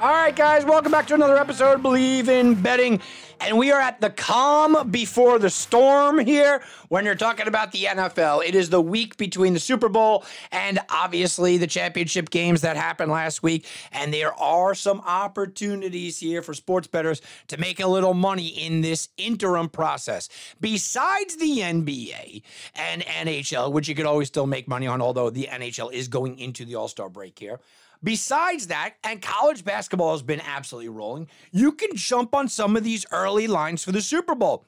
All right, guys, welcome back to another episode of Bleav in Betting. And we are at the calm before the storm here when you're talking about the NFL. It is the week between the Super Bowl and obviously the championship games that happened last week. And there are some opportunities here for sports bettors to make a little money in this interim process. Besides the NBA and NHL, which you could always still make money on, although the NHL is going into the All Star break here. Besides that, and college basketball has been absolutely rolling, you can jump on some of these early lines for the Super Bowl.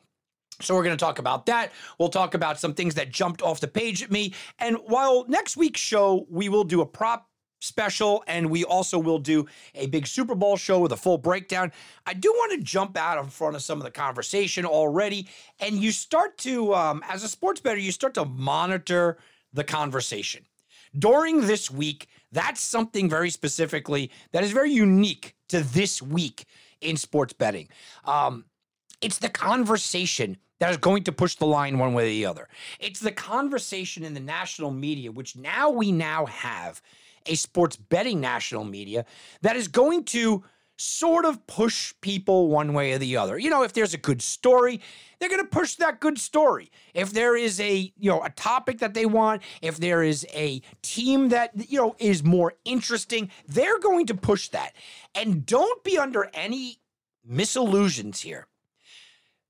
So we're going to talk about that. We'll talk about some things that jumped off the page at me. And while next week's show, we will do a prop special and we also will do a big Super Bowl show with a full breakdown. I do want to jump out in front of some of the conversation already. And you start to, um, as a sports bettor, you start to monitor the conversation. During this week, that's something very specifically that is very unique to this week in sports betting. Um, it's the conversation that is going to push the line one way or the other. It's the conversation in the national media, which now we now have a sports betting national media that is going to sort of push people one way or the other. You know, if there's a good story, they're going to push that good story. If there is a, you know, a topic that they want, if there is a team that, you know, is more interesting, they're going to push that. And don't be under any misillusions here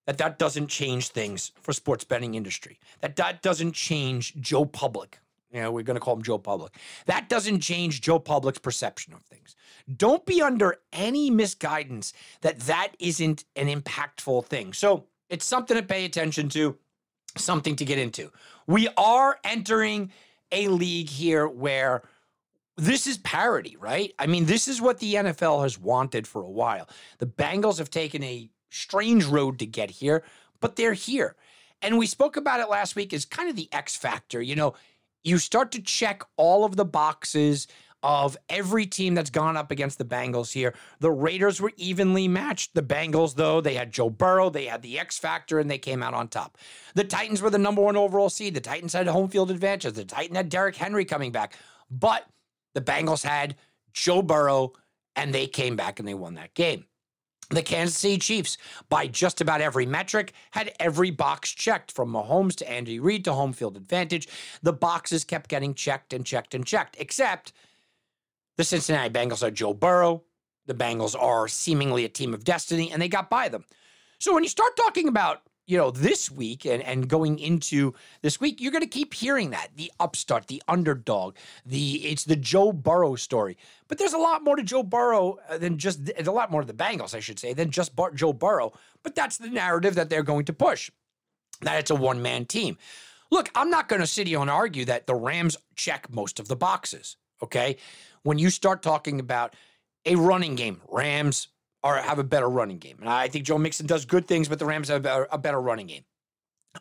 that that doesn't change things for sports betting industry. That that doesn't change Joe Public. You know, we're going to call him Joe Public. That doesn't change Joe Public's perception of things. Don't be under any misguidance that that isn't an impactful thing. So it's something to pay attention to, something to get into. We are entering a league here where this is parity, right? I mean, this is what the NFL has wanted for a while. The Bengals have taken a strange road to get here, but they're here. And we spoke about it last week as kind of the X factor. You know, you start to check all of the boxes of every team that's gone up against the Bengals here. The Raiders were evenly matched. The Bengals, though, they had Joe Burrow, they had the X factor, and they came out on top. The Titans were the number one overall seed. The Titans had home field advantage. The Titan had Derrick Henry coming back. But the Bengals had Joe Burrow, and they came back and they won that game. The Kansas City Chiefs, by just about every metric, had every box checked from Mahomes to Andy Reid to home field advantage. The boxes kept getting checked and checked and checked, except the Cincinnati Bengals are Joe Burrow. The Bengals are seemingly a team of destiny, and they got by them. So when you start talking about you know, this week and, and going into this week, you're going to keep hearing that the upstart, the underdog, the it's the Joe Burrow story. But there's a lot more to Joe Burrow uh, than just a lot more to the Bengals, I should say, than just Bar- Joe Burrow. But that's the narrative that they're going to push. That it's a one man team. Look, I'm not going to sit here and argue that the Rams check most of the boxes. Okay, when you start talking about a running game, Rams are have a better running game. And I think Joe Mixon does good things, but the Rams have a, a better running game.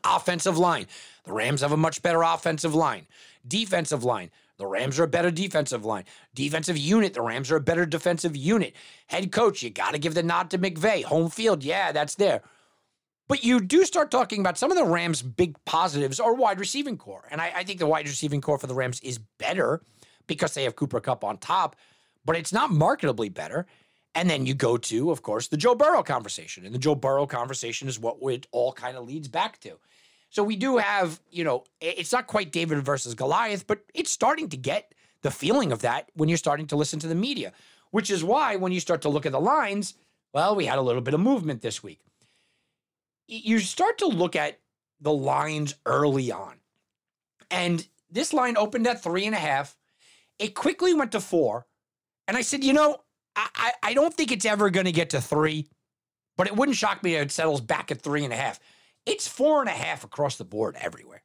Offensive line, the Rams have a much better offensive line. Defensive line, the Rams are a better defensive line. Defensive unit, the Rams are a better defensive unit. Head coach, you got to give the nod to McVay. Home field, yeah, that's there. But you do start talking about some of the Rams' big positives are wide receiving corps. And I, I think the wide receiving corps for the Rams is better because they have Cooper Kupp on top, but it's not marketably better. And then you go to, of course, the Joe Burrow conversation. And the Joe Burrow conversation is what it all kind of leads back to. So we do have, you know, it's not quite David versus Goliath, but it's starting to get the feeling of that when you're starting to listen to the media, which is why when you start to look at the lines, well, we had a little bit of movement this week. You start to look at the lines early on. And this line opened at three and a half. It quickly went to four. And I said, you know, I, I don't think it's ever going to get to three, but it wouldn't shock me if it settles back at three and a half. It's four and a half across the board everywhere.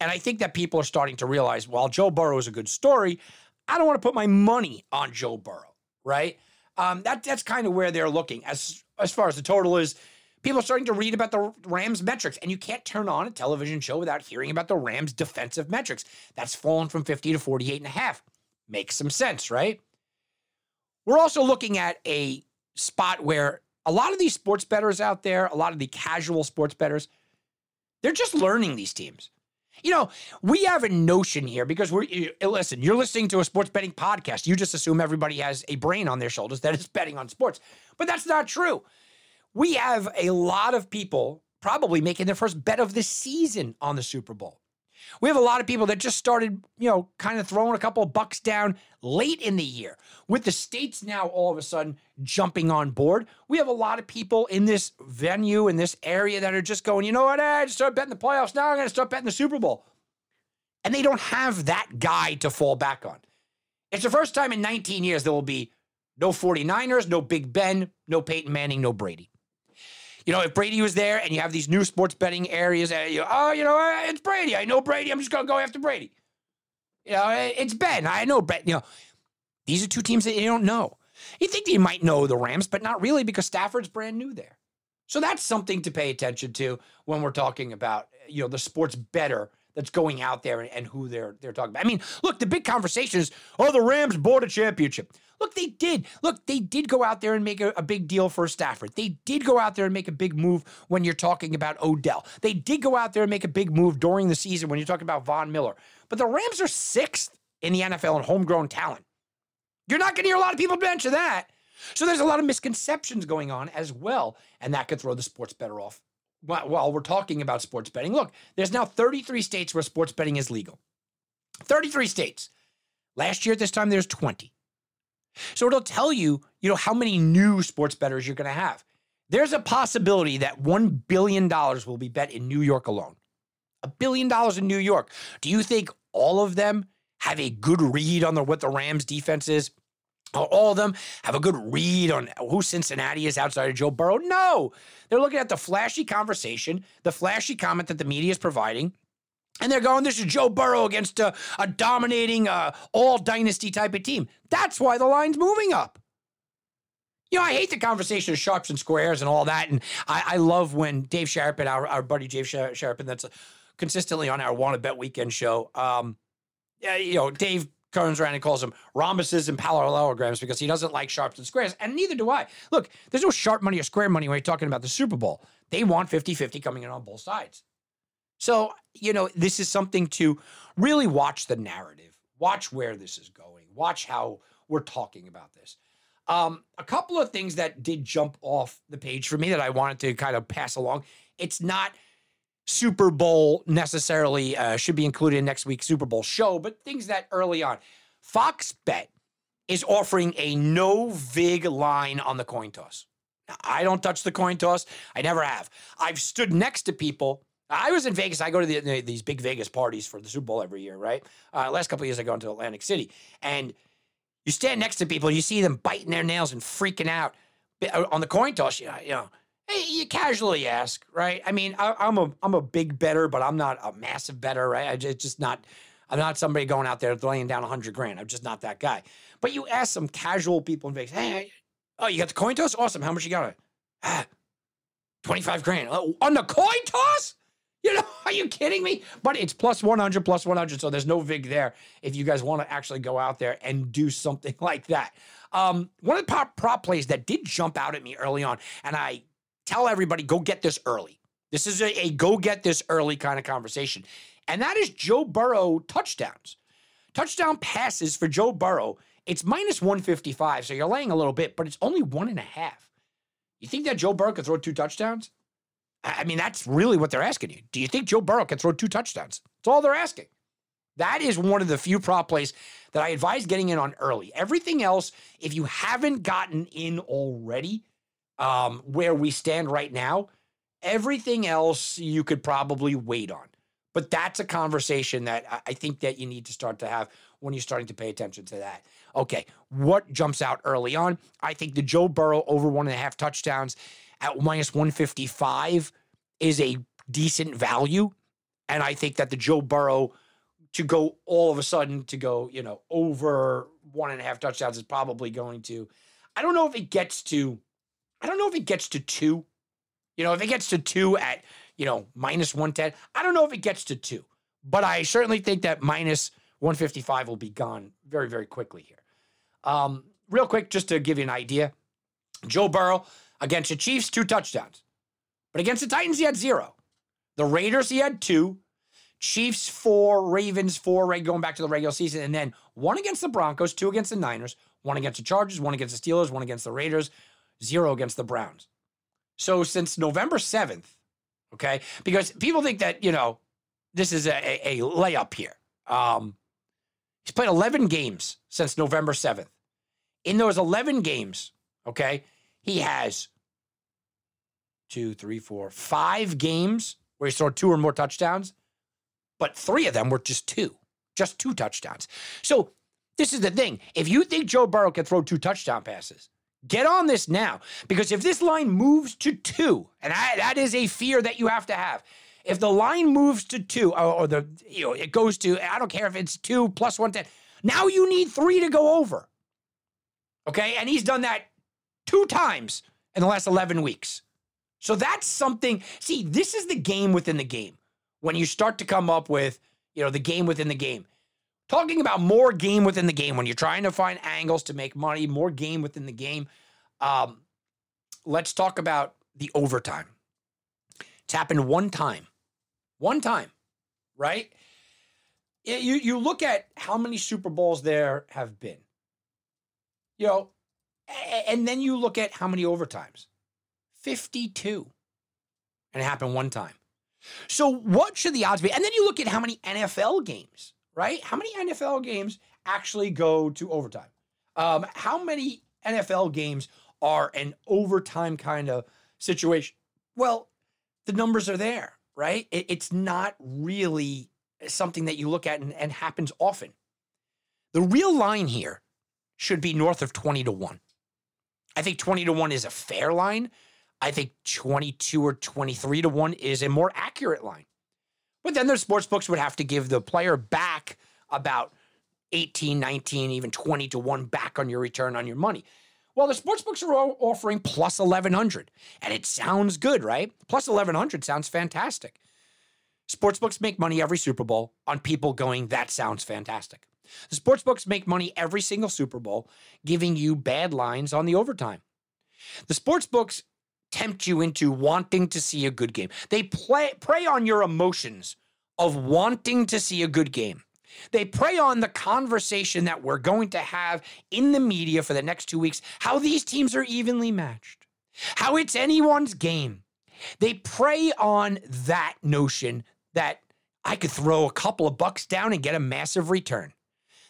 And I think that people are starting to realize while Joe Burrow is a good story, I don't want to put my money on Joe Burrow, right? Um, that that's kind of where they're looking as as far as the total is. People are starting to read about the Rams metrics, and you can't turn on a television show without hearing about the Rams defensive metrics. That's fallen from 50 to 48 and a half. Makes some sense, right? We're also looking at a spot where a lot of these sports bettors out there, a lot of the casual sports bettors, they're just learning these teams. You know, we have a notion here because we're eh, listen, you're listening to a sports betting podcast. You just assume everybody has a brain on their shoulders that is betting on sports. But that's not true. We have a lot of people probably making their first bet of the season on the Super Bowl. We have a lot of people that just started, you know, kind of throwing a couple of bucks down late in the year. With the states now all of a sudden jumping on board, we have a lot of people in this venue, in this area that are just going, you know what, I just start betting the playoffs. Now I'm going to start betting the Super Bowl. And they don't have that guy to fall back on. It's the first time in 19 years there will be no 49ers, no Big Ben, no Peyton Manning, no Brady you know, if Brady was there and you have these new sports betting areas, uh, you, oh, you know, uh, it's Brady. I know Brady. I'm just going to go after Brady. You know, uh, it's Ben. I know Ben. You know, these are two teams that you don't know. You think you might know the Rams, but not really because Stafford's brand new there. So that's something to pay attention to when we're talking about, you know, the sports better that's going out there and, and who they're they're talking about. I mean, look, the big conversation is, oh, the Rams bought a championship. Look, they did. Look, they did go out there and make a, a, big deal for Stafford. They did go out there and make a big move when you're talking about Odell. They did go out there and make a big move during the season when you're talking about Von Miller. But the Rams are sixth in the NFL in homegrown talent. You're not going to hear a lot of people mention that. So there's a lot of misconceptions going on as well, and that could throw the sports better off. While we're talking about sports betting, look, there's now 33 states where sports betting is legal. 33 states. Last year at this time, there's 20. So it'll tell you, you know, how many new sports bettors you're going to have. There's a possibility that $1 billion will be bet in New York alone. A billion dollars in New York. Do you think all of them have a good read on the, what the Rams defense is? All of them have a good read on who Cincinnati is outside of Joe Burrow? No. They're looking at the flashy conversation, the flashy comment that the media is providing, and they're going, this is Joe Burrow against a, a dominating, uh, all dynasty type of team. That's why the line's moving up. You know, I hate the conversation of sharps and squares and all that. And I, I love when Dave Sharpin, our, our buddy Dave Sharpin, that's consistently on our Wanna Bet Weekend show, um, you know, Dave turns around and calls them rhombuses and parallelograms because he doesn't like sharps and squares. And neither do I. Look, there's no sharp money or square money when you're talking about the Super Bowl. They want 50 50 coming in on both sides. So, you know, this is something to really watch the narrative, watch where this is going, watch how we're talking about this. Um, a couple of things that did jump off the page for me that I wanted to kind of pass along. It's not Super Bowl necessarily uh, should be included in next week's Super Bowl show, but things that early on. Fox Bet is offering a no vig line on the coin toss. I don't touch the coin toss. I never have. I've stood next to people I was in Vegas. I go to the, these big Vegas parties for the Super Bowl every year, right? Uh, last couple years, I go into Atlantic City, and you stand next to people, you see them biting their nails and freaking out uh, on the coin toss. You know, you you casually ask, right? I mean, I, am a I'm a big better, but I'm not a massive better, right? I just, just not. I'm not somebody going out there laying down a hundred grand. I'm just not that guy. But you ask some casual people in Vegas, hey, oh, you got the coin toss? Awesome. How much you got? Ah, 25 grand. Oh, on the coin toss? You know, are you kidding me? But it's plus 100, plus 100. So there's no VIG there if you guys want to actually go out there and do something like that. Um, one of the prop, prop plays that did jump out at me early on, and I tell everybody, go get this early. This is a, a go get this early kind of conversation. And that is Joe Burrow touchdowns. Touchdown passes for Joe Burrow. It's minus 155. So you're laying a little bit, but it's only one and a half. You think that Joe Burrow could throw two touchdowns? I mean, that's really what they're asking you. Do you think Joe Burrow can throw two touchdowns? That's all they're asking. That is one of the few prop plays that I advise getting in on early. Everything else, if you haven't gotten in already, um, where we stand right now, everything else you could probably wait on. But that's a conversation that I think that you need to start to have when you're starting to pay attention to that. Okay, what jumps out early on? I think the Joe Burrow over one and a half touchdowns at minus 155 is a decent value. And I think that the Joe Burrow to go all of a sudden to go, you know, over one and a half touchdowns is probably going to, I don't know if it gets to, I don't know if it gets to two. You know, if it gets to two at, you know, minus 110, I don't know if it gets to two, but I certainly think that minus 155 will be gone very, very quickly here. Um, real quick, just to give you an idea Joe Burrow against the Chiefs, two touchdowns. But against the Titans, he had zero. The Raiders, he had two. Chiefs four, Ravens four, going back to the regular season, and then one against the Broncos, two against the Niners, one against the Chargers, one against the Steelers, one against the Raiders, zero against the Browns. So since November 7th, okay, because people think that, you know, this is a, a, a layup here. Um, he's played 11 games since November 7th. In those 11 games, okay, he has two, three, four, five games where he scored two or more touchdowns, but three of them were just two, just two touchdowns. So this is the thing. If you think Joe Burrow can throw two touchdown passes, get on this now. Because if this line moves to two, and I, that is a fear that you have to have. If the line moves to two, or, or the you know it goes to, I don't care if it's two plus one ten. Now you need three to go over. Okay, and he's done that two times in the last eleven weeks. So that's something. See, this is the game within the game. When you start to come up with, you know, the game within the game. Talking about more game within the game when you're trying to find angles to make money, more game within the game. Um, let's talk about the overtime. It's happened one time, one time, right? You you look at how many Super Bowls there have been, you know, and then you look at how many overtimes. 52. And it happened one time. So, what should the odds be? And then you look at how many NFL games, right? How many NFL games actually go to overtime? Um, how many NFL games are an overtime kind of situation? Well, the numbers are there, right? It, it's not really something that you look at and, and happens often. The real line here should be north of 20 to 1. I think 20 to 1 is a fair line I think 22 or 23 to 1 is a more accurate line. But then the sports books would have to give the player back about 18, 19, even 20 to 1 back on your return on your money. Well, the sports books are offering plus 1100, and it sounds good, right? Plus 1100 sounds fantastic. Sportsbooks make money every Super Bowl on people going, that sounds fantastic. The sportsbooks make money every single Super Bowl giving you bad lines on the overtime. The sportsbooks tempt you into wanting to see a good game. They play, prey on your emotions of wanting to see a good game. They prey on the conversation that we're going to have in the media for the next two weeks how these teams are evenly matched, how it's anyone's game. They prey on that notion that I could throw a couple of bucks down and get a massive return.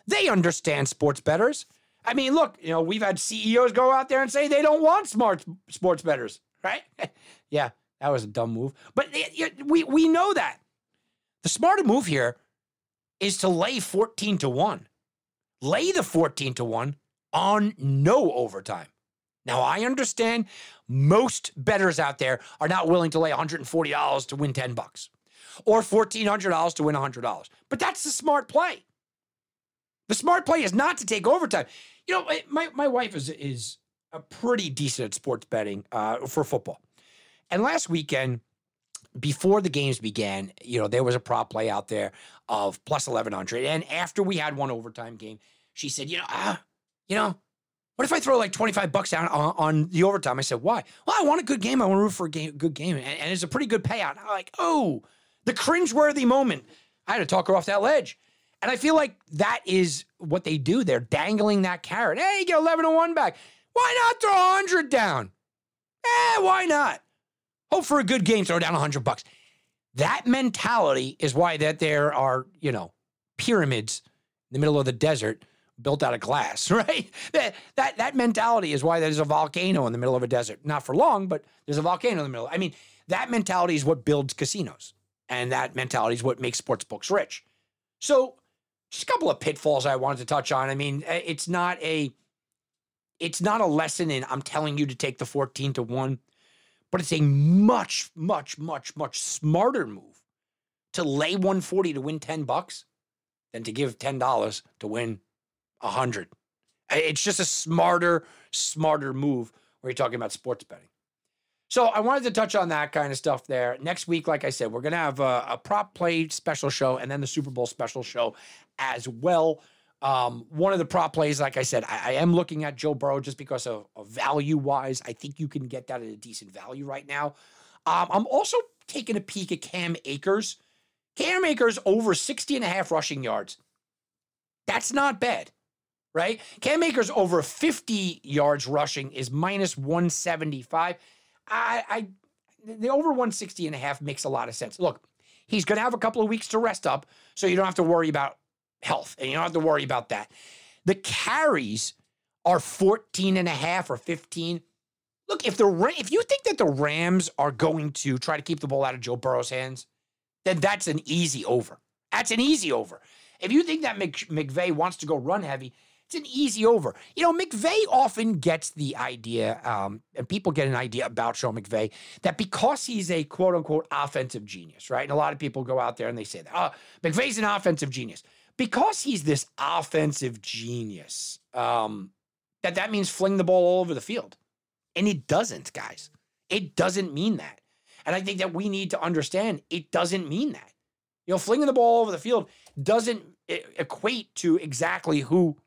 They understand sports bettors. I mean, look, you know, we've had CEOs go out there and say they don't want smart sports bettors right? yeah, that was a dumb move. But we, we know that. The smarter move here is to lay 14 to 1. Lay the 14 to 1 on no overtime. Now, I understand most bettors out there are not willing to lay $140 to win 10 bucks or $1,400 to win $100. But that's the smart play. The smart play is not to take overtime. You know, my, my wife is, is a pretty decent at sports betting uh, for football. And last weekend, before the games began, you know, there was a prop play out there of plus 1100. And after we had one overtime game, she said, you know, ah, you know, what if I throw like 25 bucks down on, on, the overtime? I said, why? Well, I want a good game. I want to root for a game, good game. And, and it's a pretty good payout. I'm like, oh, the cringeworthy moment. I had to talk her off that ledge. And I feel like that is what they do. They're dangling that carrot. Hey, get 11 to 1 back. Why not throw 100 down? Eh, why not? Hope for a good game, throw down 100 bucks. That mentality is why that there are, you know, pyramids in the middle of the desert built out of glass, right? That, that, that mentality is why there's a volcano in the middle of a desert. Not for long, but there's a volcano in the middle. I mean, that mentality is what builds casinos. And that mentality is what makes sports books rich. So, just a couple of pitfalls I wanted to touch on. I mean, eh, it's not a it's not a lesson in I'm telling you to take the 14 to 1, but it's a much, much, much, much smarter move to lay 140 to win 10 bucks than to give $10 to win 100. It's just a smarter, smarter move when you're talking about sports betting. So I wanted to touch on that kind of stuff there. Next week, like I said, we're going to have a, a, prop play special show and then the Super Bowl special show as well. Um, one of the prop plays, like I said, I, I am looking at Joe Burrow just because of, of, value wise. I think you can get that at a decent value right now. Um, I'm also taking a peek at Cam Akers. Cam Akers over 60 and a half rushing yards. That's not bad right? Cam Akers over 50 yards rushing is minus 175. I, I the over 160 and a half makes a lot of sense. Look, he's going to have a couple of weeks to rest up, so you don't have to worry about health and you don't have to worry about that. The carries are 14 and a half or 15. Look, if the if you think that the Rams are going to try to keep the ball out of Joe Burrow's hands, then that's an easy over. That's an easy over. If you think that McVay wants to go run heavy, it's an easy over. You know, McVay often gets the idea, um, and people get an idea about Sean McVay that because he's a quote unquote offensive genius, right? And a lot of people go out there and they say that, oh, McVay's an offensive genius. Because he's this offensive genius, um, that that means fling the ball all over the field. And it doesn't, guys. It doesn't mean that. And I think that we need to understand it doesn't mean that. You know, flinging the ball over the field doesn't equate to exactly who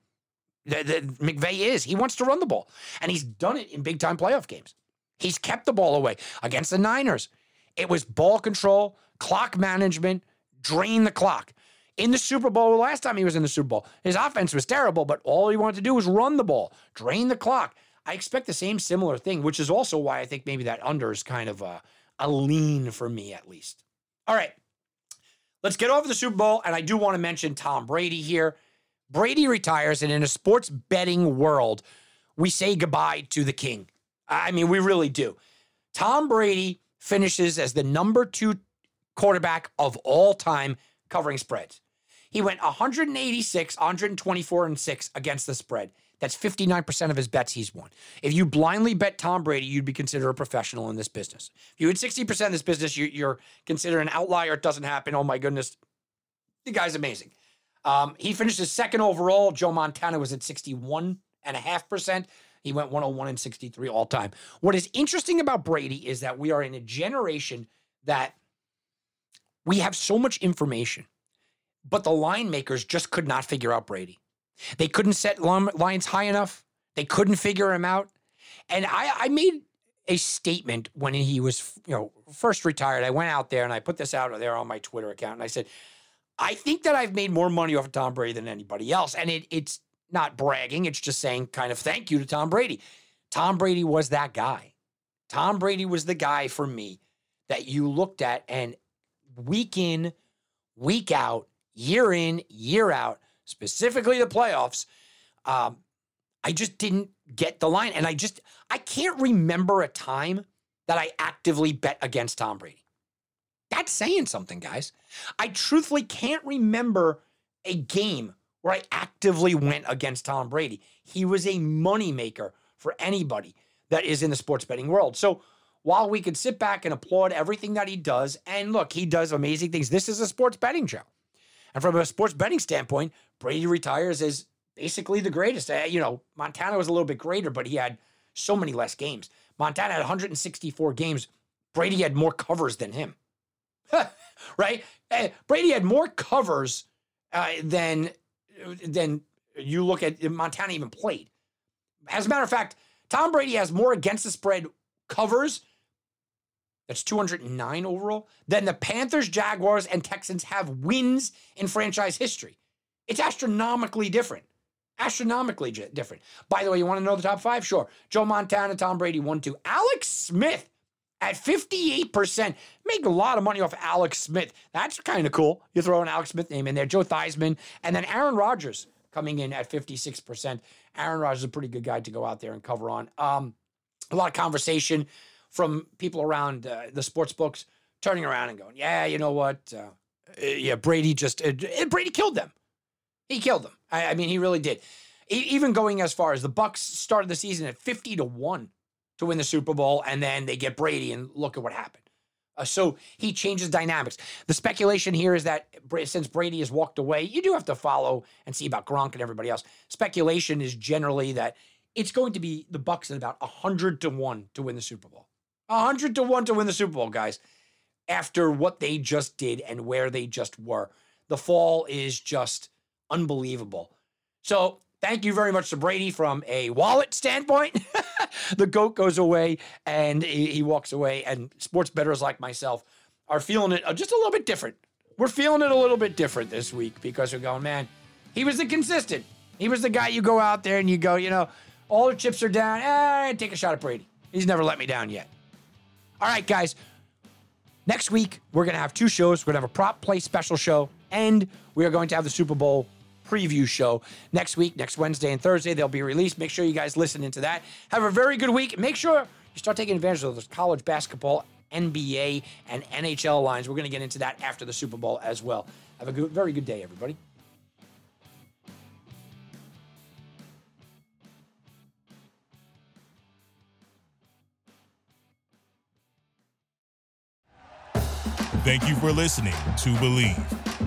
that, that McVay is. He wants to run the ball, and he's done it in big time playoff games. He's kept the ball away against the Niners. It was ball control, clock management, drain the clock. In the Super Bowl, last time he was in the Super Bowl, his offense was terrible, but all he wanted to do was run the ball, drain the clock. I expect the same similar thing, which is also why I think maybe that under is kind of a, a lean for me, at least. All right, let's get over the Super Bowl. And I do want to mention Tom Brady here. Brady retires, and in a sports betting world, we say goodbye to the king. I mean, we really do. Tom Brady finishes as the number two quarterback of all time covering spreads. He went 186, 124, and 6 against the spread. That's 59% of his bets he's won. If you blindly bet Tom Brady, you'd be considered a professional in this business. If you had 60% of this business, you, are considered an outlier. It doesn't happen. Oh my goodness. The guy's amazing. Um, he finished his second overall. Joe Montana was at 61.5%. He went 101 and 63 all time. What is interesting about Brady is that we are in a generation that we have so much information, but the line makers just could not figure out Brady. They couldn't set lines high enough. They couldn't figure him out. And I, I made a statement when he was, you know, first retired. I went out there and I put this out there on my Twitter account, and I said, I think that I've made more money off of Tom Brady than anybody else. And it, it's not bragging, it's just saying kind of thank you to Tom Brady. Tom Brady was that guy. Tom Brady was the guy for me that you looked at and week in, week out, year in, year out, specifically the playoffs, um, I just didn't get the line. And I just, I can't remember a time that I actively bet against Tom Brady. That's saying something, guys. I truthfully can't remember a game where I actively went against Tom Brady. He was a moneymaker for anybody that is in the sports betting world. So while we could sit back and applaud everything that he does, and look, he does amazing things, this is a sports betting show. And from a sports betting standpoint, Brady retires as basically the greatest. Uh, you know, Montana was a little bit greater, but he had so many less games. Montana had 164 games. Brady had more covers than him. right? Eh, Brady had more covers uh, than than you look at Montana even played. As a matter of fact, Tom Brady has more against the spread covers. That's 209 overall. Than the Panthers, Jaguars, and Texans have wins in franchise history. It's astronomically different. Astronomically different. By the way, you want to know the top five? Sure. Joe Montana, Tom Brady, one, two. Alex Smith at 58%. Make a lot of money off Alex Smith. That's kind of cool. You throw an Alex Smith name in there, Joe Theismann, and then Aaron Rodgers coming in at 56%. Aaron Rodgers is a pretty good guy to go out there and cover on. Um, a lot of conversation from people around uh, the sports books turning around and going, yeah, you know what? Uh, yeah, Brady just, uh, Brady killed them. He killed them. I, I mean, he really did. even going as far as the Bucs started the season at 50 to 1 to win the Super Bowl, and then they get Brady, and look at what happened. Uh, so he changes dynamics. The speculation here is that since Brady has walked away, you do have to follow and see about Gronk and everybody else. Speculation is generally that it's going to be the Bucs at about hundred to one to win the Super Bowl. hundred to one to win the Super Bowl, guys. After what they just did and where they just were, the fall is just unbelievable. So thank you very much to Brady from a wallet standpoint. the goat goes away and he, he, walks away, and sports bettors like myself are feeling it uh, just a little bit different. We're feeling it a little bit different this week because we're going, man, he was the consistent. He was the guy you go out there and you go, you know, all the chips are down. Eh, take a shot at Brady. He's never let me down yet. All right, guys. Next week, we're going to have two shows. We're going to have a prop play special show, and we are going to have the Super Bowl preview show next week, next Wednesday and Thursday. They'll be released. Make sure you guys listen into that. Have a very good week. Make sure you start taking advantage of those college basketball, NBA, and NHL lines. We're going to get into that after the Super Bowl as well. Have a good, very good day, everybody. Thank you for listening to Bleav.